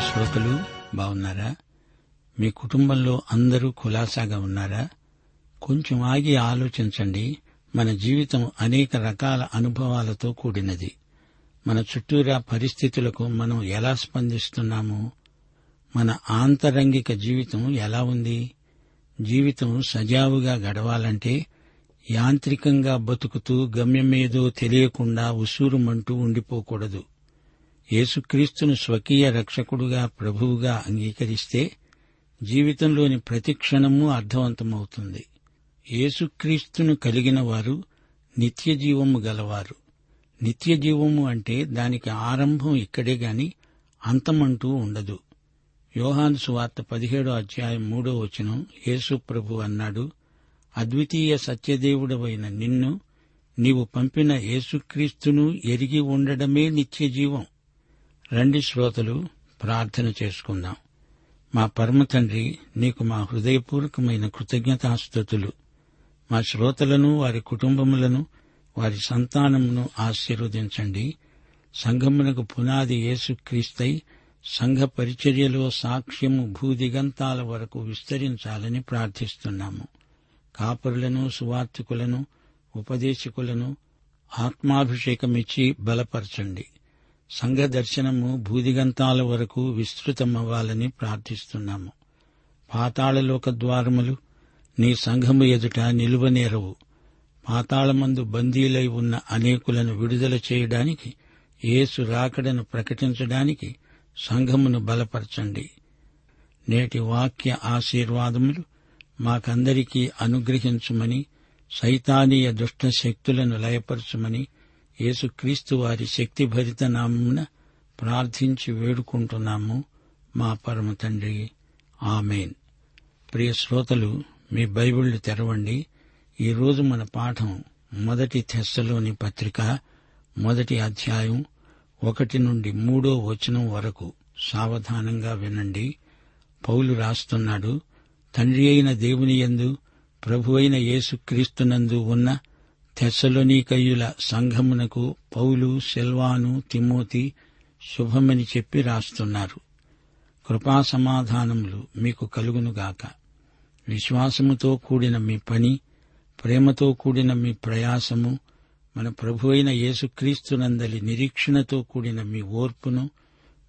శ్రోతలు బాగున్నారా? మీ కుటుంబంలో అందరూ కులాసాగా ఉన్నారా? కొంచెం ఆగి ఆలోచించండి. మన జీవితం అనేక రకాల అనుభవాలతో కూడినది. మన చుట్టూరా పరిస్థితులకు మనం ఎలా స్పందిస్తున్నాము? మన ఆంతరంగిక జీవితం ఎలా ఉంది? జీవితం సజావుగా గడవాలంటే యాంత్రికంగా బతుకుతూ గమ్యమేదో తెలియకుండా ఉసూరుమంటూ ఉండిపోకూడదు. యేసుక్రీస్తును స్వకీయ రక్షకుడుగా ప్రభువుగా అంగీకరిస్తే జీవితంలోని ప్రతి క్షణము అర్థవంతమవుతుంది. యేసుక్రీస్తును కలిగిన వారు నిత్య జీవము గలవారు. నిత్య జీవము అంటే దానికి ఆరంభం ఇక్కడే గాని అంతమంటూ ఉండదు. యోహాను సువార్త పదిహేడో అధ్యాయం మూడో వచనం యేసు ప్రభు అన్నాడు అద్వితీయ సత్యదేవుడవైన నిన్ను నీవు పంపిన యేసుక్రీస్తును ఎరిగి ఉండడమే నిత్యజీవం. రండి శ్రోతలు ప్రార్థన చేసుకుందాం. మా పరమ తండ్రి నీకు మా హృదయపూర్వకమైన కృతజ్ఞతాస్థుతులు మా శ్రోతలను వారి కుటుంబములను వారి సంతానమును ఆశీర్వదించండి. సంఘమునకు పునాది యేసుక్రీస్తై సంఘ పరిచర్యలో సాక్ష్యము భూదిగంతాల వరకు విస్తరించాలని ప్రార్థిస్తున్నాము. కాపరులను సువార్థికులను ఉపదేశకులను ఆత్మాభిషేకమిచ్చి బలపరచండి. సంఘ దర్శనము భూదిగంతాల వరకు విస్తృతమవ్వాలని ప్రార్థిస్తున్నాము. పాతాళలోక ద్వారములు నీ సంఘము ఎదుట నిలువనేరవు. పాతాళమందు బందీలై ఉన్న అనేకులను విడుదల చేయడానికి యేసు రాకడను ప్రకటించడానికి సంఘమును బలపరచండి. నేటి వాక్య ఆశీర్వాదములు మాకందరికీ అనుగ్రహించుమని సైతానీయ దుష్ట శక్తులను లయపరచుమని యేసుక్రీస్తు వారి శక్తిభరిత నామమున ప్రార్థించి వేడుకుంటున్నాము మా పరమ తండ్రి. ఆమెన్. ప్రియ శ్రోతలు మీ బైబిళ్ళు తెరవండి. ఈరోజు మన పాఠం మొదటి తెస్సలోని పత్రిక మొదటి అధ్యాయం ఒకటి నుండి మూడో వచనం వరకు సావధానంగా వినండి. పౌలు రాస్తున్నాడు తండ్రి అయిన దేవుని యందు ప్రభు అయిన యేసుక్రీస్తునందు ఉన్న తెస్సలోనికయ్యుల సంఘమునకు పౌలు సెల్వాను తిమోతి శుభమని చెప్పి రాస్తున్నారు. కృపా సమాధానములు మీకు కలుగునుగాక విశ్వాసముతో కూడిన మీ పని ప్రేమతో కూడిన మీ ప్రయాసము మన ప్రభు అయిన యేసుక్రీస్తునందలి నిరీక్షణతో కూడిన మీ ఓర్పును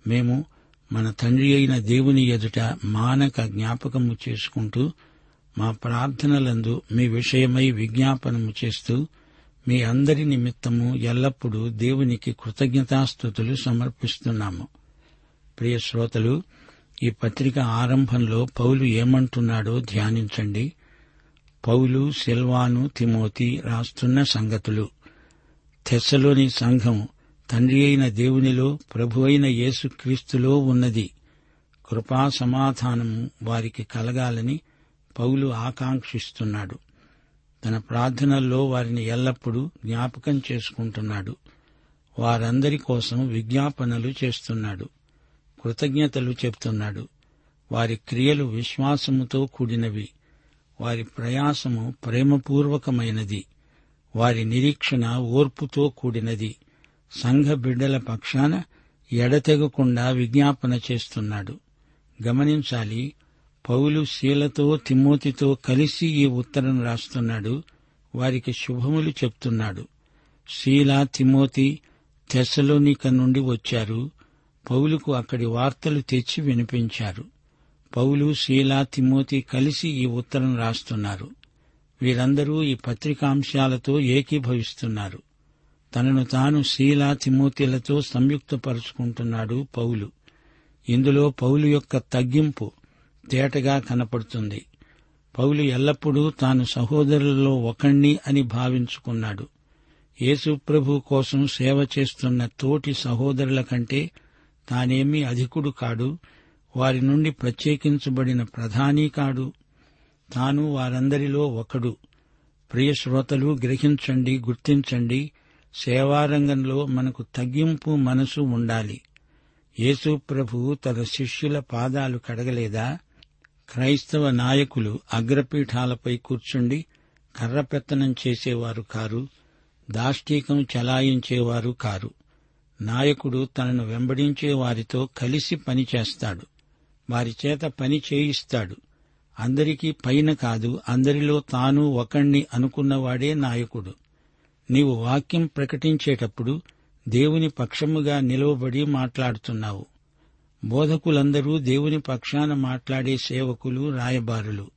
మేము మన తండ్రి అయిన దేవుని ఎదుట మానక జ్ఞాపకము చేసుకుంటూ మా ప్రార్థనలందు మీ విషయమై విజ్ఞాపనము చేస్తూ మీ అందరి నిమిత్తము ఎల్లప్పుడూ దేవునికి కృతజ్ఞతాస్థుతులు సమర్పిస్తున్నాము. ప్రియ శ్రోతలు ఈ పత్రిక ఆరంభంలో పౌలు ఏమంటున్నాడో ధ్యానించండి. పౌలు సిల్వాను తిమోతి రాస్తున్న సంగతులు. తెస్సలోని సంఘం తండ్రి అయిన దేవునిలో ప్రభు అయిన యేసుక్రీస్తులో ఉన్నది. కృపా సమాధానము వారికి కలగాలని పౌలు ఆకాంక్షిస్తున్నాడు. తన ప్రార్థనల్లో వారిని ఎల్లప్పుడూ జ్ఞాపకం చేసుకుంటున్నాడు. వారందరి కోసం విజ్ఞాపనలు చేస్తున్నాడు. కృతజ్ఞతలు చెప్తున్నాడు. వారి క్రియలు విశ్వాసముతో కూడినవి. వారి ప్రయాసము ప్రేమపూర్వకమైనది. వారి నిరీక్షణ ఓర్పుతో కూడినది. సంఘ బిడ్డల పక్షాన ఎడతెగకుండా విజ్ఞాపన చేస్తున్నాడు. గమనించాలి పౌలు శీలతో తిమ్మోతితో కలిసి ఈ ఉత్తరం రాస్తున్నాడు. వారికి శుభములు చెప్తున్నాడు. శీల తిమోతి తెసలోనిక నుండి వచ్చారు. పౌలుకు అక్కడి వార్తలు తెచ్చి వినిపించారు. పౌలు శీల తిమోతి కలిసి ఈ ఉత్తరం రాస్తున్నారు. వీరందరూ ఈ పత్రికాంశాలతో ఏకీభవిస్తున్నారు. తనను తాను శీల తిమోతిలతో సంయుక్తపరుచుకుంటున్నాడు పౌలు. ఇందులో పౌలు యొక్క తగ్గింపు తేటగా కనపడుతుంది. పౌలు ఎల్లప్పుడూ తాను సహోదరులలో ఒకణ్ణి అని భావించుకున్నాడు. యేసుప్రభు కోసం సేవ చేస్తున్న తోటి సహోదరుల కంటే తానేమీ అధికుడు కాడు వారి నుండి ప్రత్యేకించబడిన ప్రధాని కాడు. తాను వారందరిలో ఒకడు. ప్రియ శ్రోతలు గ్రహించండి గుర్తించండి సేవారంగంలో మనకు తగ్గింపు మనసు ఉండాలి. యేసు ప్రభు తన శిష్యుల పాదాలు కడగలేదా? క్రైస్తవ నాయకులు అగ్రపీఠాలపై కూర్చుండి కర్రపెత్తనం చేసేవారు కారు దాష్టీకం చలాయించేవారు కారు. నాయకుడు తనను వెంబడించే వారితో కలిసి పనిచేస్తాడు వారి చేత పని చేయిస్తాడు. అందరికీ పైన కాదు అందరిలో తాను ఒకణ్ణి అనుకున్నవాడే నాయకుడు. నీవు వాక్యం ప్రకటించేటప్పుడు దేవుని పక్షముగా నిలవబడి మాట్లాడుతున్నావు. బోధకులందరూ దేవుని పక్షాన మాట్లాడే సేవకులు రాయబారులు.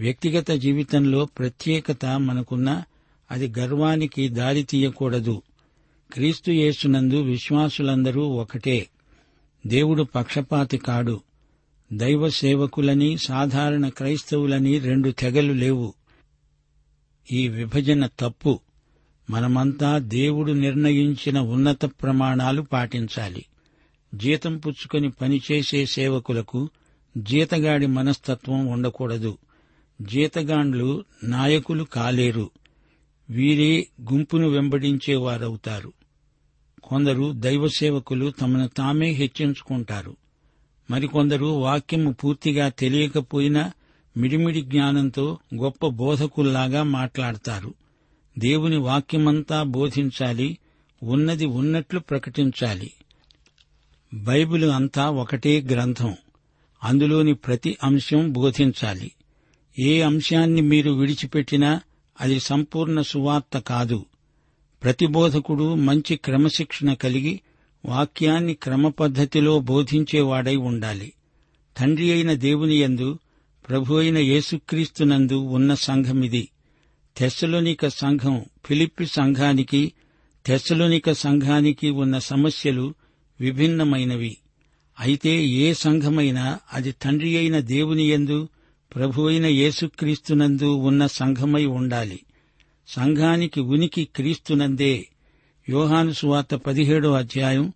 వ్యక్తిగత జీవితంలో ప్రత్యేకత మనకున్న అది గర్వానికి దారి తీయకూడదు. క్రీస్తు యేసునందు విశ్వాసులందరూ ఒకటే. దేవుడు పక్షపాతి కాడు. దైవ సేవకులని సాధారణ క్రైస్తవులని రెండు తెగలు లేవు. ఈ విభజన తప్పు. మనమంతా దేవుడు నిర్ణయించిన ఉన్నత ప్రమాణాలు పాటించాలి. జీతం పుచ్చుకొని పనిచేసే సేవకులకు జీతగాడి మనస్తత్వం ఉండకూడదు. జీతగాండ్లు నాయకులు కాలేరు. వీరే గుంపును వెంబడించేవారవుతారు కొందరు దైవ సేవకులు తమను తామే హెచ్చించుకుంటారు. మరికొందరు వాక్యము పూర్తిగా తెలియకపోయినా మిడిమిడి జ్ఞానంతో గొప్ప బోధకుల్లాగా మాట్లాడతారు. దేవుని వాక్యమంతా బోధించాలి ఉన్నది ఉన్నట్లు ప్రకటించాలి. బైబిల్ అంతా ఒకటే గ్రంథం. అందులోని ప్రతి అంశం బోధించాలి. ఏ అంశాన్ని మీరు విడిచిపెట్టినా అది సంపూర్ణ సువార్త కాదు. ప్రతి బోధకుడు మంచి క్రమశిక్షణ కలిగి వాక్యాన్ని క్రమపద్ధతిలో బోధించేవాడై ఉండాలి. తండ్రి అయిన దేవుని యందు ప్రభు అయిన యేసుక్రీస్తునందు ఉన్న సంఘమిది. తెస్సలోనిక సంఘం ఫిలిప్పి సంఘానికి తెస్సలోనిక సంఘానికి ఉన్న సమస్యలు విభిన్నమైనవి. అయితే ఏ సంఘమైనా అది తండ్రి అయిన దేవుని యందు ప్రభు అయిన యేసుక్రీస్తునందు ఉన్న సంఘమై ఉండాలి. సంఘానికి ఉనికి క్రీస్తునందే. యోహాను సువార్త పదిహేడో అధ్యాయం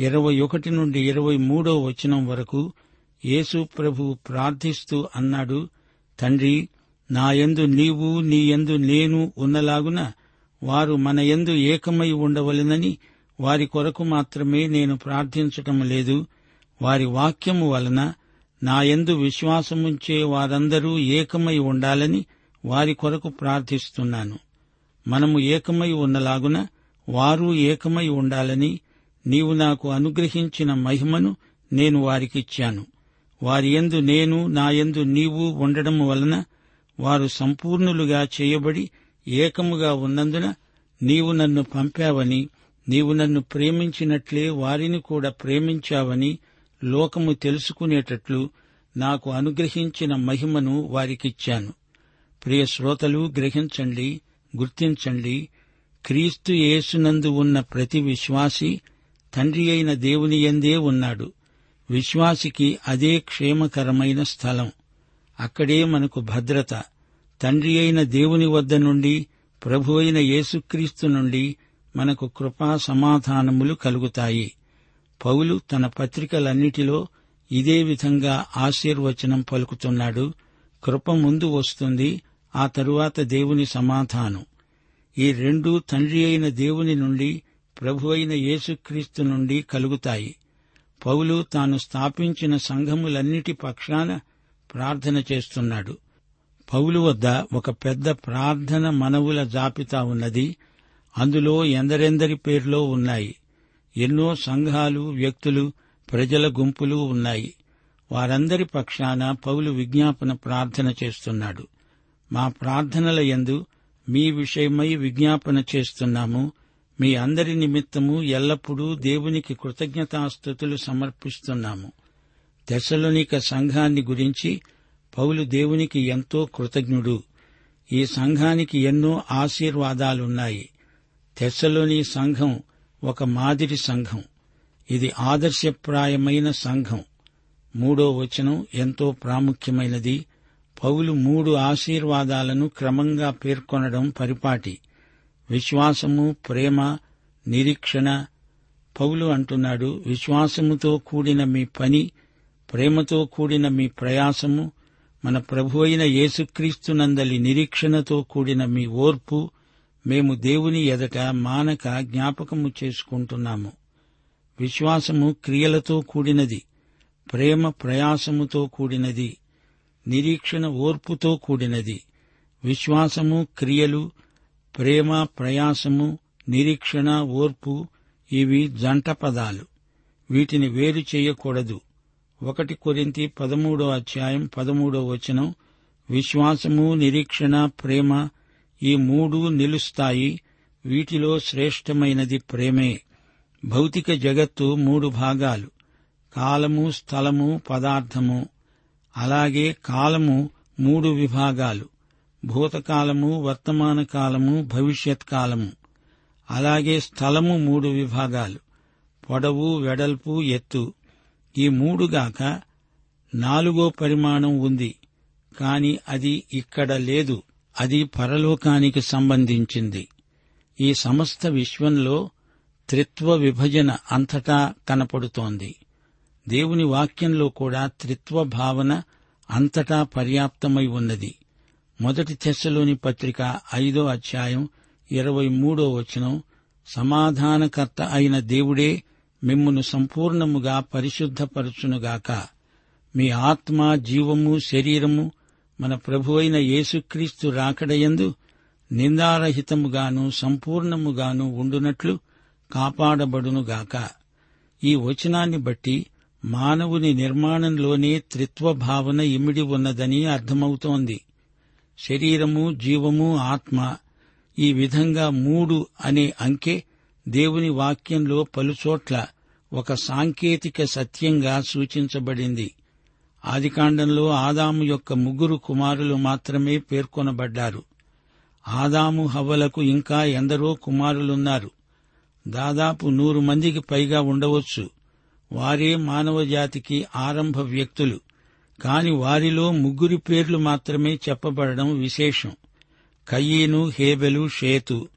ఇరవై ఒకటి నుండి ఇరవై మూడో వచనం వరకు యేసు ప్రభు ప్రార్థిస్తూ అన్నాడు తండ్రి నా యందు నీవు నీ యందు నేను ఉన్నలాగున వారు మన యందు ఏకమై ఉండవలెనని వారి కొరకు మాత్రమే నేను ప్రార్థించటం లేదు. వారి వాక్యము వలన నాయందు విశ్వాసముంచే వారందరూ ఏకమై ఉండాలని వారి కొరకు ప్రార్థిస్తున్నాను. మనము ఏకమై ఉన్నలాగున వారు ఏకమై ఉండాలని నీవు నాకు అనుగ్రహించిన మహిమను నేను వారికిచ్చాను. వారి ఎందు నేను నాయందు నీవు ఉండడం వలన వారు సంపూర్ణులుగా చేయబడి ఏకముగా ఉన్నందున నీవు నన్ను పంపావని నీవు నన్ను ప్రేమించినట్లే వారిని కూడా ప్రేమించావని లోకము తెలుసుకునేటట్లు నాకు అనుగ్రహించిన మహిమను వారికిచ్చాను. ప్రియ శ్రోతలు గ్రహించండి గుర్తించండి. క్రీస్తు యేసునందు ఉన్న ప్రతి విశ్వాసి తండ్రి అయిన దేవుని యందే ఉన్నాడు. విశ్వాసికి అదే క్షేమకరమైన స్థలం. అక్కడే మనకు భద్రత. తండ్రి అయిన దేవుని వద్ద నుండి ప్రభు అయిన యేసుక్రీస్తు నుండి మనకు కృపా సమాధానములు కలుగుతాయి. పౌలు తన పత్రికలన్నిటిలో ఇదే విధంగా ఆశీర్వచనం పలుకుతున్నాడు. కృప ముందు వస్తుంది ఆ తరువాత దేవుని సమాధానం. ఈ రెండు తండ్రి అయిన దేవుని నుండి ప్రభు అయిన యేసుక్రీస్తు నుండి కలుగుతాయి. పౌలు తాను స్థాపించిన సంఘములన్నిటి పక్షాన ప్రార్థన చేస్తున్నాడు. పౌలు వద్ద ఒక పెద్ద ప్రార్థన మనవుల జాబితా ఉన్నది. అందులో ఎందరెందరి పేర్లో ఉన్నాయి. ఎన్నో సంఘాలు వ్యక్తులు ప్రజల గుంపులు ఉన్నాయి. వారందరి పక్షాన పౌలు విజ్ఞాపన ప్రార్థన చేస్తున్నాడు. మా ప్రార్థనల యందు మీ విషయమై విజ్ఞాపన చేస్తున్నాము. మీ అందరి నిమిత్తము ఎల్లప్పుడూ దేవునికి కృతజ్ఞతాస్థుతులు సమర్పిస్తున్నాము. దశలోనిక సంఘాన్ని గురించి పౌలు దేవునికి ఎంతో కృతజ్ఞుడు. ఈ సంఘానికి ఎన్నో ఆశీర్వాదాలున్నాయి. తెస్సలోని సంఘం ఒక మాదిరి సంఘం. ఇది ఆదర్శప్రాయమైన సంఘం. మూడో వచనం ఎంతో ప్రాముఖ్యమైనది. పౌలు మూడు ఆశీర్వాదాలను క్రమంగా పేర్కొనడం పరిపాటి. విశ్వాసము ప్రేమ నిరీక్షణ. పౌలు అంటున్నాడు విశ్వాసముతో కూడిన మీ పని ప్రేమతో కూడిన మీ ప్రయాసము మన ప్రభు అయిన యేసుక్రీస్తునందలి నిరీక్షణతో కూడిన మీ ఓర్పు మేము దేవుని ఎదట మానక జ్ఞాపకము చేసుకుంటున్నాము. విశ్వాసము క్రియలతో కూడినది ప్రేమ ప్రయాసముతో కూడినది నిరీక్షణ ఓర్పుతో కూడినది. విశ్వాసము క్రియలు ప్రేమ ప్రయాసము నిరీక్షణ ఓర్పు ఇవి జంట పదాలు. వీటిని వేరు చేయకూడదు. ఒకటి కొరింతి పదమూడో అధ్యాయం పదమూడో వచనం విశ్వాసము నిరీక్షణ ప్రేమ ఈ మూడు నిలుస్తాయి. వీటిలో శ్రేష్టమైనది ప్రేమే. భౌతిక జగత్తు మూడు భాగాలు. కాలము స్థలము పదార్థము. అలాగే కాలము మూడు విభాగాలు. భూతకాలము వర్తమాన కాలము భవిష్యత్ కాలము అలాగే స్థలము మూడు విభాగాలు. పొడవు వెడల్పు ఎత్తు. ఈ మూడుగాక నాలుగో పరిమాణం ఉంది. కాని అది ఇక్కడ లేదు. అది పరలోకానికి సంబంధించింది. ఈ సమస్త విశ్వంలో త్రిత్వ విభజన అంతటా కనపడుతోంది. దేవుని వాక్యంలో కూడా త్రిత్వ భావన అంతటా పర్యాప్తమై ఉన్నది. మొదటి తెశలోని పత్రిక ఐదో అధ్యాయం ఇరవై మూడో వచనం సమాధానకర్త అయిన దేవుడే మిమ్మును సంపూర్ణముగా పరిశుద్ధపరచునుగాక. మీ ఆత్మ జీవము శరీరము మన ప్రభు అయిన యేసుక్రీస్తు రాకడయందు నిందారహితముగాను సంపూర్ణముగాను ఉండునట్లు కాపాడబడునుగాక. ఈ వచనాన్ని బట్టి మానవుని నిర్మాణంలోనే త్రిత్వ భావన ఇమిడి ఉన్నదని అర్థమవుతోంది. శరీరము జీవము ఆత్మ ఈ విధంగా మూడు అనే అంకె దేవుని వాక్యంలో పలుచోట్ల ఒక సాంకేతిక సత్యంగా సూచించబడింది. ఆదికాండంలో ఆదాము యొక్క ముగ్గురు కుమారులు మాత్రమే పేర్కొనబడ్డారు. ఆదాము హవ్వలకు ఇంకా ఎందరో కుమారులున్నారు. దాదాపు నూరు మందికి పైగా ఉండవచ్చు. వారే మానవ జాతికి ఆరంభ వ్యక్తులు. కాని వారిలో ముగ్గురి పేర్లు మాత్రమే చెప్పబడడం విశేషం. కయ్యేను హేబెలు షేతు.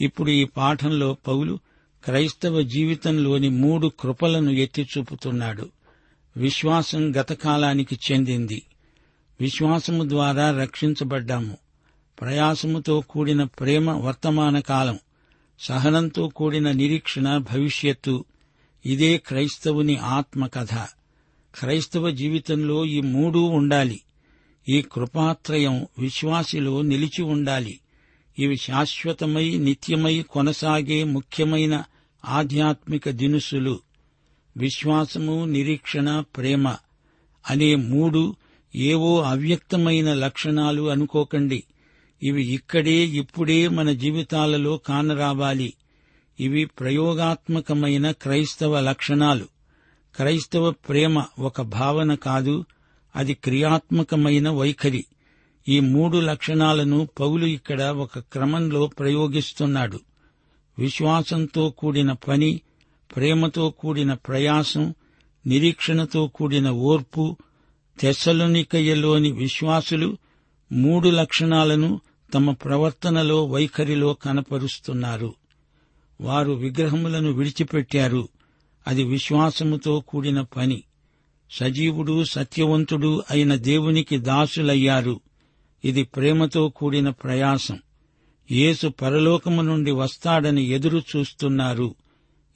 ఇప్పుడు ఈ పాఠంలో పౌలు క్రైస్తవ జీవితంలోని మూడు కృపలను ఎత్తి చూపుతున్నాడు. విశ్వాసం గతకాలానికి చెందింది. విశ్వాసము ద్వారా రక్షించబడ్డాము. ప్రయాసముతో కూడిన ప్రేమ వర్తమాన కాలం సహనంతో కూడిన నిరీక్షణ భవిష్యత్తు ఇదే క్రైస్తవుని ఆత్మకథ క్రైస్తవ జీవితంలో ఈ మూడూ ఉండాలి. ఈ కృపాత్రయం విశ్వాసిలో నిలిచి ఉండాలి. ఇవి శాశ్వతమై నిత్యమై కొనసాగే ముఖ్యమైన ఆధ్యాత్మిక దినుసులు. విశ్వాసము నిరీక్షణ ప్రేమ అనే మూడు ఏవో అవ్యక్తమైన లక్షణాలు అనుకోకండి. ఇవి ఇక్కడే ఇప్పుడే మన జీవితాలలో కానరావాలి. ఇవి ప్రయోగాత్మకమైన క్రైస్తవ లక్షణాలు. క్రైస్తవ ప్రేమ ఒక భావన కాదు అది క్రియాత్మకమైన వైఖరి. ఈ మూడు లక్షణాలను పౌలు ఇక్కడ ఒక క్రమంలో ప్రయోగిస్తున్నాడు. విశ్వాసంతో కూడిన పని ప్రేమతో కూడిన ప్రయాసం నిరీక్షణతో కూడిన ఓర్పు తెసలునికయ్యలోని విశ్వాసులు మూడు లక్షణాలను తమ ప్రవర్తనలో వైఖరిలో కనపరుస్తున్నారు. వారు విగ్రహములను విడిచిపెట్టారు. అది విశ్వాసముతో కూడిన పని. సజీవుడు సత్యవంతుడు అయిన దేవునికి దాసులయ్యారు. ఇది ప్రేమతో కూడిన ప్రయాసం. యేసు పరలోకము నుండి వస్తాడని ఎదురు చూస్తున్నారు.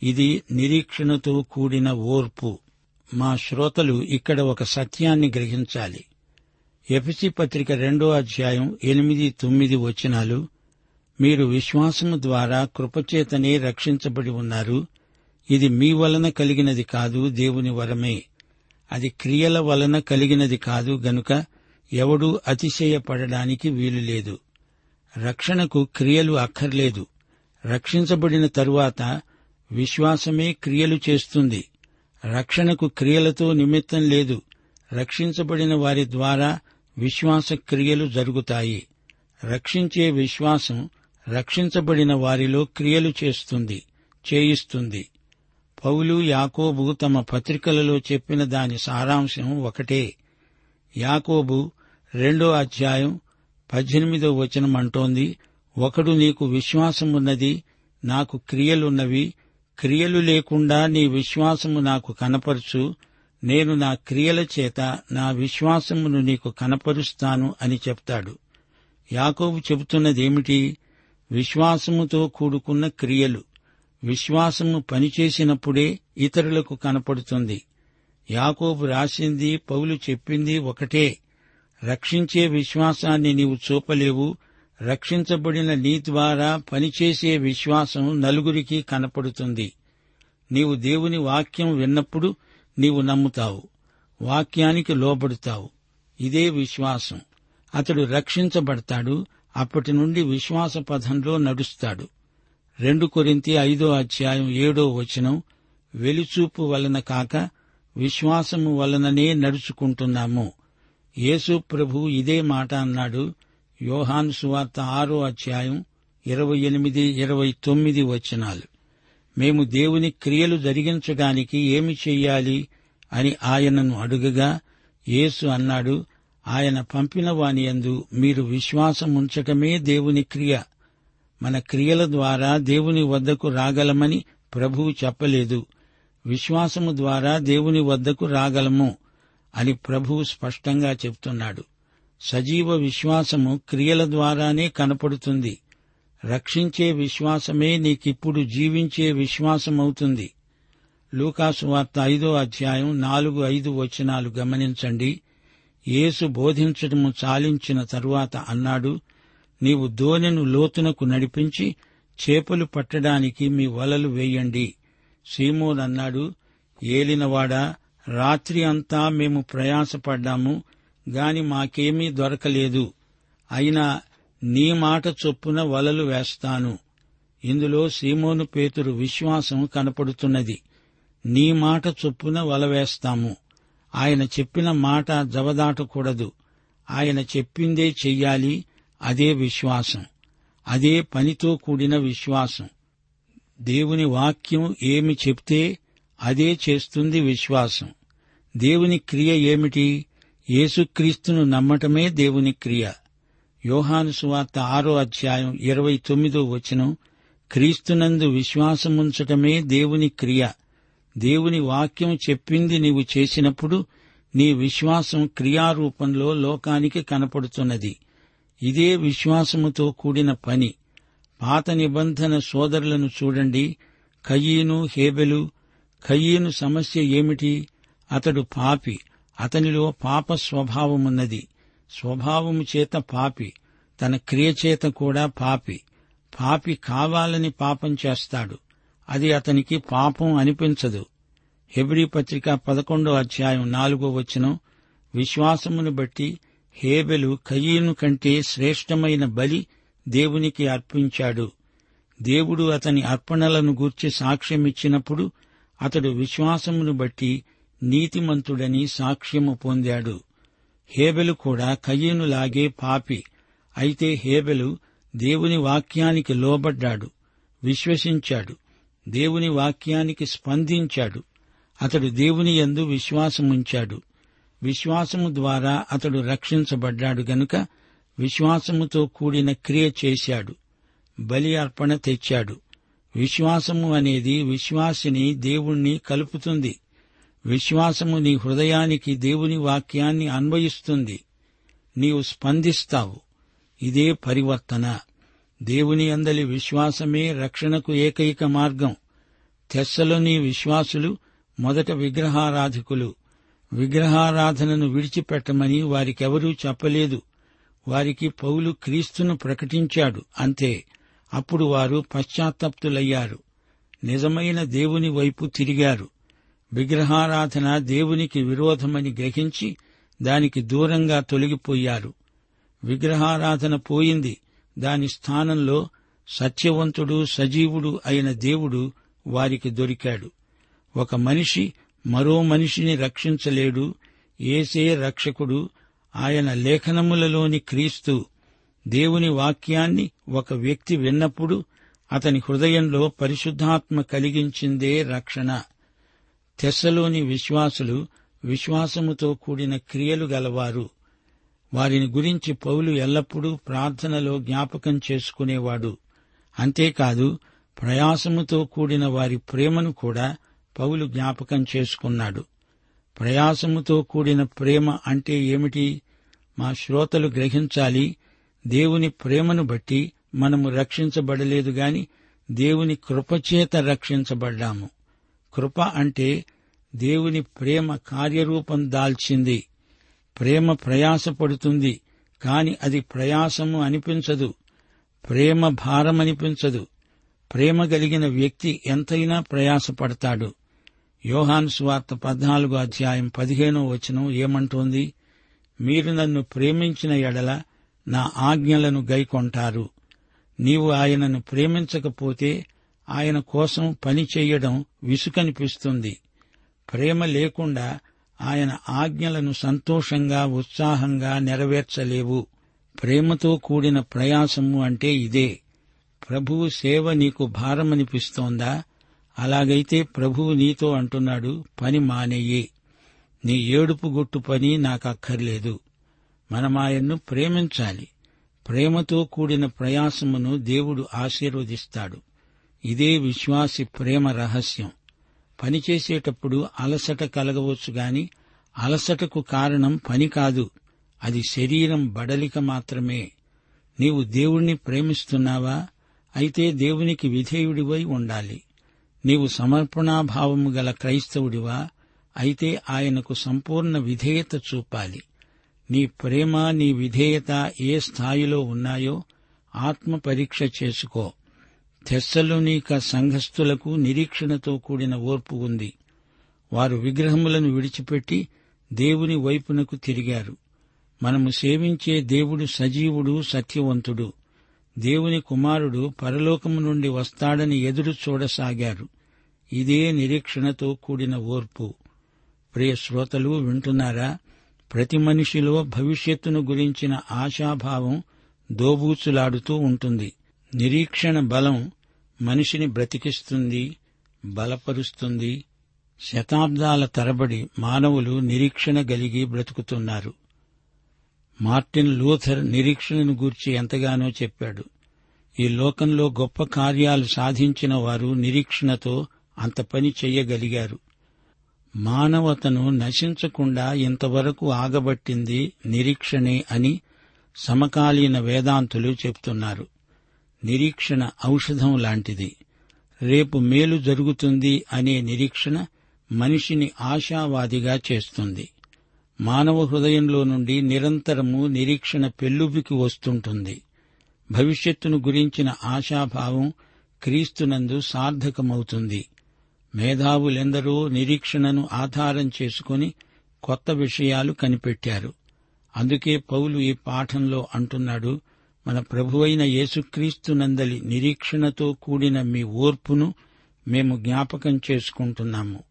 ఇది నిరీక్షణతో కూడిన ఓర్పు. మా శ్రోతలు ఇక్కడ ఒక సత్యాన్ని గ్రహించాలి. ఎఫ్సి పత్రిక రెండో అధ్యాయం ఎనిమిది తొమ్మిది వచనాలు మీరు విశ్వాసము ద్వారా కృపచేతనే రక్షించబడి ఉన్నారు. ఇది మీ వలన కలిగినది కాదు దేవుని వరమే. అది క్రియల వలన కలిగినది కాదు గనుక ఎవడూ అతిశయపడడానికి వీలు లేదు. రక్షణకు క్రియలు అక్కర్లేదు. రక్షించబడిన తరువాత విశ్వాసమే క్రియలు చేస్తుంది. రక్షణకు క్రియలతో నిమిత్తం లేదు. రక్షించబడిన వారి ద్వారా విశ్వాస క్రియలు జరుగుతాయి. రక్షించే విశ్వాసం రక్షించబడిన వారిలో క్రియలు చేస్తుంది చేయిస్తుంది. పౌలు యాకోబు తమ పత్రికలలో చెప్పిన దాని సారాంశం ఒకటే. యాకోబు రెండో అధ్యాయం పద్దెనిమిదో వచనం అంటోంది ఒకడు నీకు విశ్వాసమున్నది నాకు క్రియలున్నవి క్రియలు లేకుండా నీ విశ్వాసము నాకు కనపరుచు. నేను నా క్రియల చేత నా విశ్వాసమును నీకు కనపరుస్తాను అని చెప్తాడు. యాకోబు చెబుతున్నదేమిటి? విశ్వాసముతో కూడుకున్న క్రియలు. విశ్వాసము పనిచేసినప్పుడే ఇతరులకు కనపడుతుంది. యాకోబు రాసింది పౌలు చెప్పింది ఒకటే. రక్షించే విశ్వాసాన్ని నీవు చూపలేవు రక్షించబడిన నీ ద్వారా పనిచేసే విశ్వాసం నలుగురికి కనపడుతుంది. నీవు దేవుని వాక్యం విన్నప్పుడు నీవు నమ్ముతావు. వాక్యానికి లోబడుతావు. ఇదే విశ్వాసం. అతడు రక్షించబడతాడు అప్పటి నుండి విశ్వాస పథంలో నడుస్తాడు. రెండు కొరింతి ఐదో అధ్యాయం ఏడో వచనం వెలిచూపు వలన కాక విశ్వాసము వలననే నడుచుకుంటున్నాము. యేసు ప్రభు ఇదే మాట అన్నాడు యోహాను సువార్త ఆరో అధ్యాయం ఇరవై ఎనిమిది ఇరవై తొమ్మిది వచనాలు. మేము దేవుని క్రియలు జరిగించడానికి ఏమి చెయ్యాలి అని ఆయనను అడుగగా యేసు అన్నాడు ఆయన పంపిన వాని యందు మీరు విశ్వాసముంచటమే దేవుని క్రియ. మన క్రియల ద్వారా దేవుని వద్దకు రాగలమని ప్రభువు చెప్పలేదు. విశ్వాసము ద్వారా దేవుని వద్దకు రాగలము అని ప్రభువు స్పష్టంగా చెప్తున్నాడు. సజీవ విశ్వాసము క్రియల ద్వారానే కనపడుతుంది. రక్షించే విశ్వాసమే నీకిప్పుడు జీవించే విశ్వాసమవుతుంది. లూకాసు వార్త ఐదో అధ్యాయం నాలుగు ఐదు వచనాలు గమనించండి. యేసు బోధించటము చాలించిన తరువాత అన్నాడు నీవు దోనెను లోతునకు నడిపించి చేపలు పట్టడానికి మీ వలలు వేయండి. సీమోన్ అన్నాడు ఏలినవాడా రాత్రి అంతా మేము ప్రయాసపడ్డాము గాని మాకేమీ దొరకలేదు. అయినా నీ మాట చొప్పున వలలు వేస్తాను. ఇందులో సీమోను పేతురు విశ్వాసం కనపడుతున్నది. నీ మాట చొప్పున వల వేస్తాము. ఆయన చెప్పిన మాట జవదాటకూడదు. ఆయన చెప్పిందే చెయ్యాలి. అదే విశ్వాసం. అదే పనితో కూడిన విశ్వాసం. దేవుని వాక్యం ఏమి చెప్తే అదే చేస్తుంది విశ్వాసం. దేవుని క్రియ ఏమిటి? యేసుక్రీస్తును నమ్మటమే దేవుని క్రియ. యోహాను సువార్త ఆరో అధ్యాయం ఇరవై తొమ్మిదో వచనం క్రీస్తునందు విశ్వాసముంచటమే దేవుని క్రియ. దేవుని వాక్యం చెప్పింది నీవు చేసినప్పుడు నీ విశ్వాసం క్రియారూపంలో లోకానికి కనపడుతున్నది. ఇదే విశ్వాసముతో కూడిన పని. పాత నిబంధన సోదరులను చూడండి. కయ్యీను హేబెలు కయ్యీను సమస్య ఏమిటి? అతడు పాపి. అతనిలో పాప స్వభావమున్నది స్వభావము చేత పాపి తన క్రియచేత కూడా పాపి. పాపి కావాలని పాపం చేస్తాడు. అది అతనికి పాపం అనిపించదు. హెబ్రి పత్రిక పదకొండో అధ్యాయం నాలుగో వచనం విశ్వాసమును బట్టి హేబెలు కయ్యను కంటే శ్రేష్టమైన బలి దేవునికి అర్పించాడు. దేవుడు అతని అర్పణలను గూర్చి సాక్ష్యమిచ్చినప్పుడు అతడు విశ్వాసమును బట్టి నీతిమంతుడని సాక్ష్యము పొందాడు. హేబెలు కూడా కయ్యనులాగే పాపి. అయితే హేబెలు దేవుని వాక్యానికి లోబడ్డాడు. విశ్వసించాడు. దేవుని వాక్యానికి స్పందించాడు. అతడు దేవుని యందు విశ్వాసముంచాడు. విశ్వాసము ద్వారా అతడు రక్షించబడ్డాడు గనుక విశ్వాసముతో కూడిన క్రియ చేశాడు. బలి అర్పణ తెచ్చాడు. విశ్వాసము అనేది విశ్వాసిని దేవుణ్ణి కలుపుతుంది. విశ్వాసము నీ హృదయానికి దేవుని వాక్యాన్ని అన్వయిస్తుంది. నీవు స్పందిస్తావు. ఇదే పరివర్తన. దేవుని అందలి విశ్వాసమే రక్షణకు ఏకైక మార్గం. తెస్సలోని విశ్వాసులు మొదట విగ్రహారాధకులు. విగ్రహారాధనను విడిచిపెట్టమని వారికెవరూ చెప్పలేదు. వారికి పౌలు క్రీస్తును ప్రకటించాడు. అంతే. అప్పుడు వారు పశ్చాత్తప్తులయ్యారు. నిజమైన దేవుని వైపు తిరిగారు. విగ్రహారాధన దేవునికి విరోధమని గ్రహించి దానికి దూరంగా తొలగిపోయారు. విగ్రహారాధన పోయింది. దాని స్థానంలో సత్యవంతుడు సజీవుడు అయిన దేవుడు వారికి దొరికాడు. ఒక మనిషి మరో మనిషిని రక్షించలేడు. ఏసే రక్షకుడు ఆయన లేఖనములలోని క్రీస్తు. దేవుని వాక్యాన్ని ఒక వ్యక్తి విన్నప్పుడు అతని హృదయంలో పరిశుద్ధాత్మ కలిగించిందే రక్షణ. తెస్సలోని విశ్వాసులు విశ్వాసముతో కూడిన క్రియలు గలవారు. వారిని గురించి పౌలు ఎల్లప్పుడూ ప్రార్థనలో జ్ఞాపకం చేసుకునేవాడు. అంతేకాదు ప్రయాసముతో కూడిన వారి ప్రేమను కూడా పౌలు జ్ఞాపకం చేసుకున్నాడు. ప్రయాసముతో కూడిన ప్రేమ అంటే ఏమిటి? మా శ్రోతలు గ్రహించాలి దేవుని ప్రేమను బట్టి మనము రక్షించబడలేదు గాని దేవుని కృపచేత రక్షించబడ్డాము. కృప అంటే దేవుని ప్రేమ కార్యరూపం దాల్చింది. ప్రేమ ప్రయాసపడుతుంది కాని అది ప్రయాసము అనిపించదు. ప్రేమ భారమనిపించదు ప్రేమ కలిగిన వ్యక్తి ఎంతైనా ప్రయాసపడతాడు. యోహాన్ స్వార్త పద్నాలుగో అధ్యాయం పదిహేనో వచనం ఏమంటోంది? మీరు నన్ను ప్రేమించిన ఎడల నా ఆజ్ఞలను గైకొంటారు. నీవు ఆయనను ప్రేమించకపోతే ఆయన కోసం పని చేయడం విసుకనిపిస్తుంది ప్రేమ లేకుండా ఆయన ఆజ్ఞలను సంతోషంగా ఉత్సాహంగా నెరవేర్చలేవు. ప్రేమతో కూడిన ప్రయాసము అంటే ఇదే. ప్రభువు సేవ నీకు భారమనిపిస్తోందా? అలాగైతే ప్రభువు నీతో అంటున్నాడు పని మానేయి. నీ ఏడుపు గొట్టు పని నాకక్కర్లేదు. మనమాయన్ను ప్రేమించాలి. ప్రేమతో కూడిన ప్రయాసమును దేవుడు ఆశీర్వదిస్తాడు. ఇదే విశ్వాసి ప్రేమ రహస్యం. పనిచేసేటప్పుడు అలసట కలగవచ్చు గాని అలసటకు కారణం పని కాదు. అది శరీరం బడలిక మాత్రమే. నీవు దేవుణ్ణి ప్రేమిస్తున్నావా? అయితే దేవునికి విధేయుడివై ఉండాలి. నీవు సమర్పణాభావము గల క్రైస్తవుడివా? అయితే ఆయనకు సంపూర్ణ విధేయత చూపాలి. నీ ప్రేమ నీ విధేయత ఏ స్థాయిలో ఉన్నాయో ఆత్మ పరీక్ష చేసుకో. థెస్సలోనిక సంఘస్థులకు నిరీక్షణతో కూడిన ఓర్పు ఉంది. వారు విగ్రహములను విడిచిపెట్టి దేవుని వైపునకు తిరిగారు. మనము సేవించే దేవుడు సజీవుడు సత్యవంతుడు. దేవుని కుమారుడు పరలోకము నుండి వస్తాడని ఎదురు చూడసాగారు. ఇదే నిరీక్షణతో కూడిన ఓర్పు. ప్రియ శ్రోతలు వింటున్నారా? ప్రతి మనిషిలో భవిష్యత్తును గురించిన ఆశాభావం దోబూచులాడుతూ ఉంటుంది. నిరీక్షణ బలం మనిషిని బ్రతికిస్తుంది బలపరుస్తుంది. శతాబ్దాల తరబడి మానవులు నిరీక్షణ కలిగి బ్రతుకుతున్నారు. మార్టిన్ లూథర్ నిరీక్షణను గూర్చి ఎంతగానో చెప్పాడు. ఈ లోకంలో గొప్ప కార్యాలు సాధించిన వారు నిరీక్షణతో అంత పని చెయ్యగలిగారు. మానవతను నశించకుండా ఇంతవరకు ఆగబట్టింది నిరీక్షణే అని సమకాలీన వేదాంతులు చెప్తున్నారు. నిరీక్షణ ఔషధం లాంటిది. రేపు మేలు జరుగుతుంది అనే నిరీక్షణ మనిషిని ఆశావాదిగా చేస్తుంది. మానవ హృదయంలో నుండి నిరంతరము నిరీక్షణ పెల్లుబికి వస్తుంటుంది. భవిష్యత్తును గురించిన ఆశాభావం క్రీస్తునందు సార్థకమవుతుంది. మేధావులెందరో నిరీక్షణను ఆధారం చేసుకుని కొత్త విషయాలు కనిపెట్టారు. అందుకే పౌలు ఈ పాఠంలో అంటున్నాడు మన ప్రభువైన యేసుక్రీస్తునందలి నిరీక్షణతో కూడిన మీ ఓర్పును మేము జ్ఞాపకం చేసుకుంటున్నాము.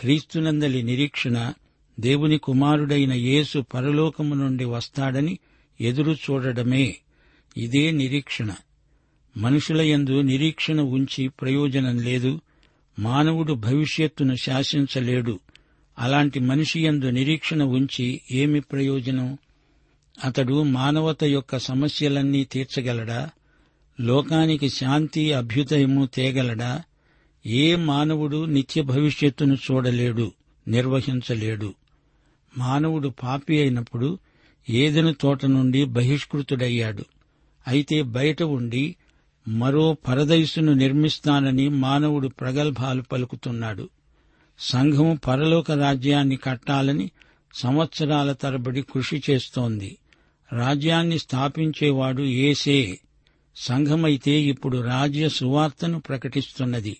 క్రీస్తునందలి నిరీక్షణ దేవుని కుమారుడైన యేసు పరలోకము నుండి వస్తాడని ఎదురు చూడడమే. ఇదే నిరీక్షణ. మనుషుల యందు నిరీక్షణ ఉంచి ప్రయోజనం లేదు. మానవుడు భవిష్యత్తును శాసించలేడు. అలాంటి మనిషి యందు నిరీక్షణ ఉంచి ఏమి ప్రయోజనం? అతడు మానవత యొక్క సమస్యలన్నీ తీర్చగలడా? లోకానికి శాంతి అభ్యుదయము తేగలడా? ఏ మానవుడు నిత్య భవిష్యత్తును చూడలేడు నిర్వహించలేడు? మానవుడు పాపి అయినప్పుడు ఏదెను తోట నుండి బహిష్కృతుడయ్యాడు? అయితే బయట ఉండి మరో పరదైసును నిర్మిస్తానని మానవుడు ప్రగల్భాలు పలుకుతున్నాడు. సంఘము పరలోక రాజ్యాన్ని కట్టాలని సంవత్సరాల తరబడి కృషి చేస్తోంది. రాజ్యాన్ని స్థాపించేవాడు ఏసే సంఘమైతే ఇప్పుడు రాజ్య సువార్తను ప్రకటిస్తున్నది.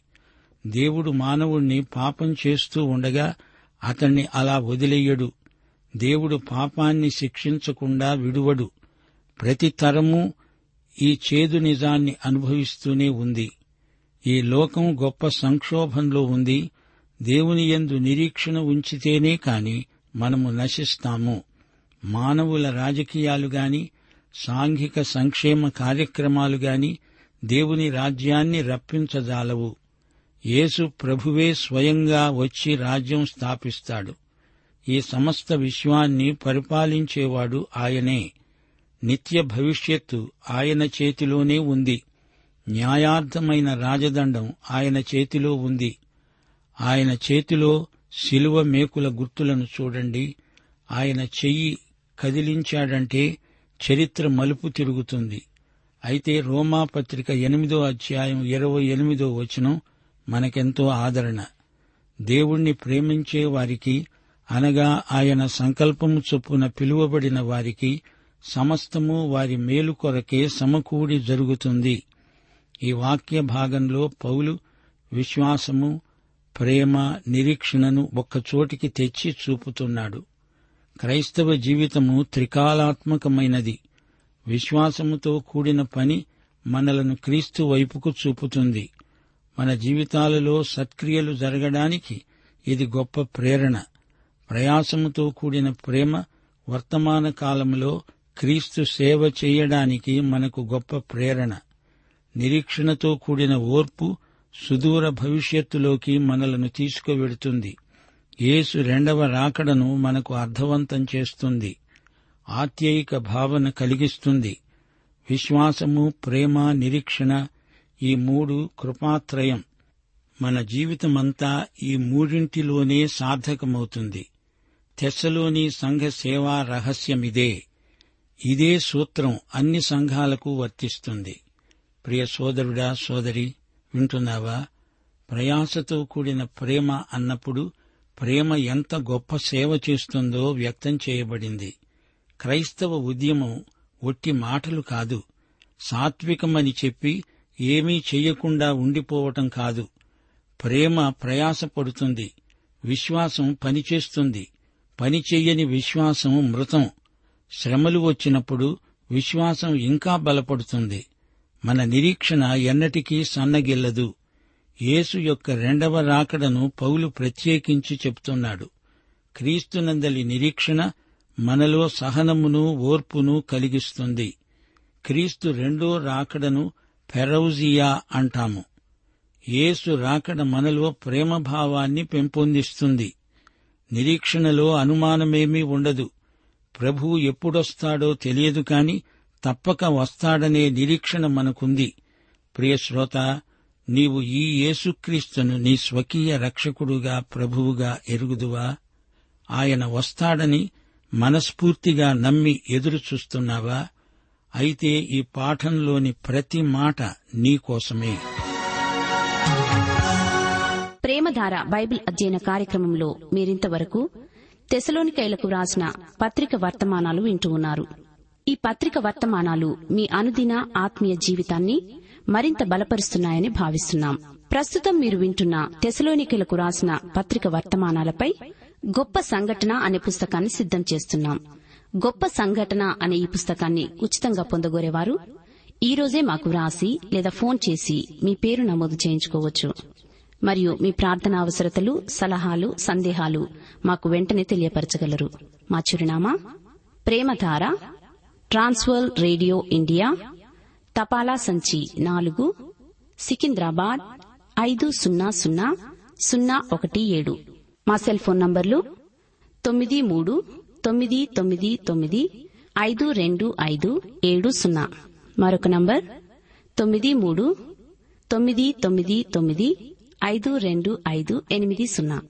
దేవుడు మానవుణ్ణి పాపం చేస్తూ ఉండగా అతణ్ణి అలా వదిలేయడు. దేవుడు పాపాన్ని శిక్షించకుండా విడువడు. ప్రతి తరము ఈ చేదు నిజాన్ని అనుభవిస్తూనే ఉంది. ఈ లోకం గొప్ప సంక్షోభంలో ఉంది. దేవుని యందు నిరీక్షణ ఉంచితేనే కాని మనము నశిస్తాము. మానవుల రాజకీయాలు గాని సాంఘిక సంక్షేమ కార్యక్రమాలు గాని దేవుని రాజ్యాన్ని రప్పించజాలవు. యేసు ప్రభువే స్వయంగా వచ్చి రాజ్యం స్థాపిస్తాడు. ఈ సమస్త విశ్వాన్ని పరిపాలించేవాడు ఆయనే. నిత్య భవిష్యత్తు ఆయన చేతిలోనే ఉంది. న్యాయార్థమైన రాజదండం ఆయన చేతిలో ఉంది. ఆయన చేతిలో శిలువ మేకుల గుర్తులను చూడండి. ఆయన చెయ్యి కదిలించాడంటే చరిత్ర మలుపు తిరుగుతుంది. అయితే రోమా పత్రిక ఎనిమిదో అధ్యాయం ఇరవై ఎనిమిదో వచనం మనకెంతో ఆదరణ. దేవుణ్ణి ప్రేమించే వారికి అనగా ఆయన సంకల్పము చొప్పున పిలువబడిన వారికి సమస్తము వారి మేలు కొరకే సమకూడి జరుగుతుంది. ఈ వాక్య భాగంలో పౌలు విశ్వాసము ప్రేమ నిరీక్షణను ఒక్కచోటికి తెచ్చి చూపుతున్నాడు. క్రైస్తవ జీవితము త్రికాలాత్మకమైనది. విశ్వాసముతో కూడిన పని మనలను క్రీస్తు వైపుకు చూపుతుంది. మన జీవితాలలో సత్క్రియలు జరగడానికి ఇది గొప్ప ప్రేరణ. ప్రయాసముతో కూడిన ప్రేమ వర్తమాన కాలంలో క్రీస్తు సేవ చేయడానికి మనకు గొప్ప ప్రేరణ. నిరీక్షణతో కూడిన ఓర్పు సుదూర భవిష్యత్తులోకి మనలను తీసుకువెడుతుంది. యేసు రెండవ రాకడను మనకు అర్థవంతం చేస్తుంది. ఆత్యయిక భావన కలిగిస్తుంది. విశ్వాసము ప్రేమ నిరీక్షణ ఈ మూడు కృపాత్రయం. మన జీవితమంతా ఈ మూడింటిలోనే సార్థకమవుతుంది. తెస్సలోని సంఘ సేవా రహస్యమిదే. ఇదే సూత్రం అన్ని సంఘాలకు వర్తిస్తుంది. ప్రియ సోదరుడా సోదరి వింటున్నావా? ప్రయాసతో కూడిన ప్రేమ అన్నప్పుడు ప్రేమ ఎంత గొప్ప సేవ చేస్తుందో వ్యక్తం చేయబడింది. క్రైస్తవ ఉద్యమం ఒట్టి మాటలు కాదు. సాత్వికమని చెప్పి ఏమీ చెయ్యకుండా ఉండిపోవటం కాదు. ప్రేమ ప్రయాసపడుతుంది. విశ్వాసం పనిచేస్తుంది. పని చెయ్యని విశ్వాసం మృతం. శ్రమలు వచ్చినప్పుడు విశ్వాసం ఇంకా బలపడుతుంది. మన నిరీక్షణ ఎన్నటికీ సన్నగిల్లదు. యేసు యొక్క రెండవ రాకడను పౌలు ప్రత్యేకించి చెప్తున్నాడు. క్రీస్తునందలి నిరీక్షణ మనలో సహనమును ఓర్పును కలిగిస్తుంది. క్రీస్తు రెండో రాకడను ఫెరౌజియా అంటాము. యేసు రాకడ మనలో ప్రేమభావాన్ని పెంపొందిస్తుంది. నిరీక్షణలో అనుమానమేమీ ఉండదు. ప్రభు ఎప్పుడొస్తాడో తెలియదు కాని తప్పక వస్తాడనే నిరీక్షణ మనకుంది. ప్రియశ్రోత శ్రోత నీవు ఈ యేసుక్రీస్తును నీ స్వకీయ రక్షకుడుగా ప్రభువుగా ఎరుగుదువా? ఆయన వస్తాడని మనస్ఫూర్తిగా నమ్మి ఎదురు చూస్తున్నావా అయితే ఈ పాఠంలోని ప్రతి మాట నీకోసమే ప్రేమధార బైబిల్ అధ్యయన కార్యక్రమంలో మీరింతవరకు తెసలోనికైలకు రాసిన పత్రిక వర్తమానాలు వింటూ ఉన్నారు. ఈ పత్రిక వర్తమానాలు మీ అనుదిన ఆత్మీయ జీవితాన్ని మరింత బలపరుస్తున్నాయని భావిస్తున్నాం. ప్రస్తుతం మీరు వింటున్న తెసలోనికలకు రాసిన పత్రిక వర్తమానాలపై గొప్ప సంఘటన అనే పుస్తకాన్ని సిద్దం చేస్తున్నాం. గొప్ప సంఘటన అనే ఈ పుస్తకాన్ని ఉచితంగా పొందగోరేవారు ఈ రోజే మాకు వ్రాసి లేదా ఫోన్ చేసి మీ పేరు నమోదు చేయించుకోవచ్చు. మరియు మీ ప్రార్థన అవసరతలు సలహాలు సందేహాలు మాకు వెంటనే తెలియపరచగలరు. మా చిరునామా ప్రేమధార ట్రాన్స్వర్ రేడియో ఇండియా తపాలా సంచి నాలుగు సికింద్రాబాద్ ఐదు సున్నా సున్నా సున్నా ఒకటి ఏడు. మా సెల్ ఫోన్ నంబర్లు తొమ్మిది మూడు తొమ్మిది తొమ్మిది తొమ్మిది ఐదు రెండు ఐదు ఏడు సున్నా. మరొక నంబర్ తొమ్మిది మూడు తొమ్మిది తొమ్మిది తొమ్మిది ఐదు రెండు ఐదు ఎనిమిది సున్నా.